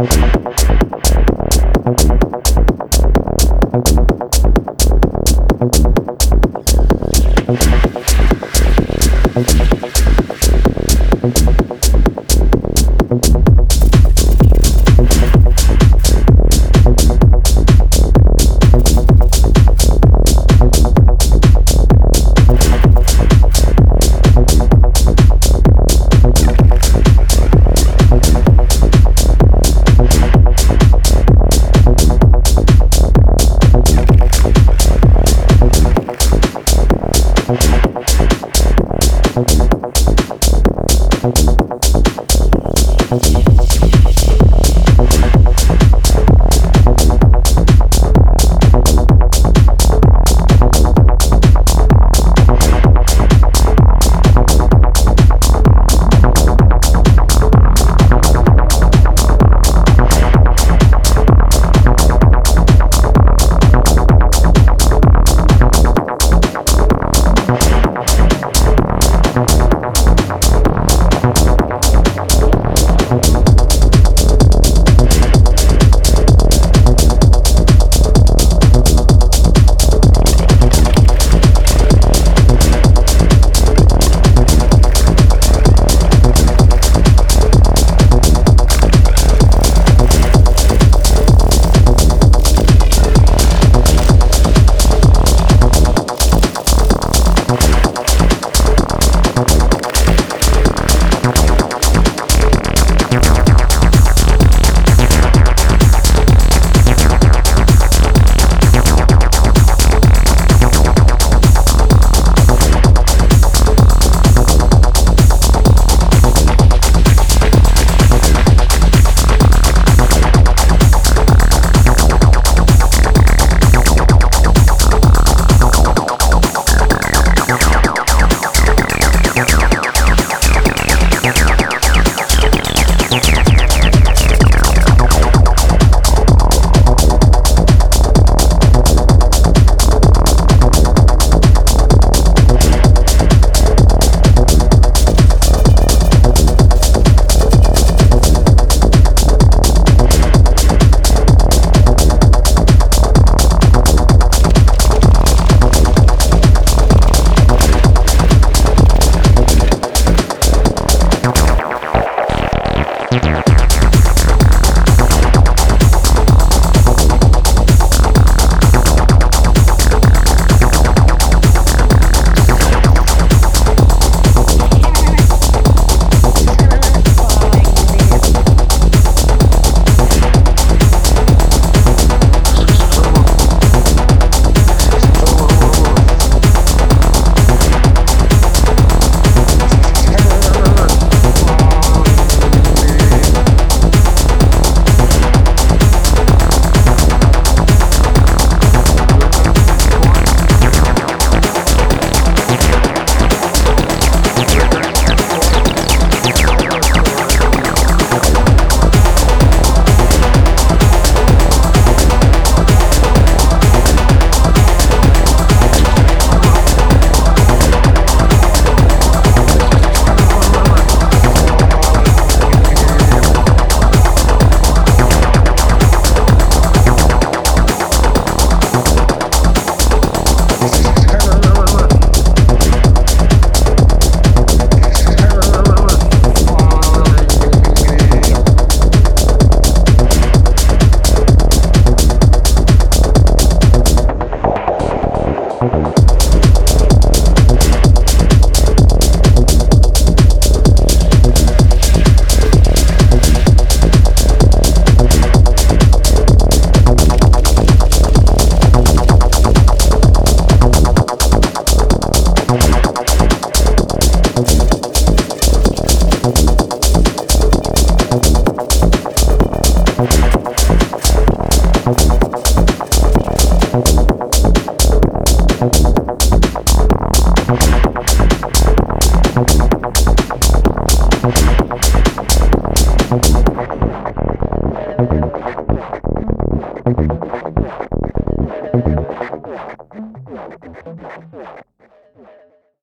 Thank you. Thank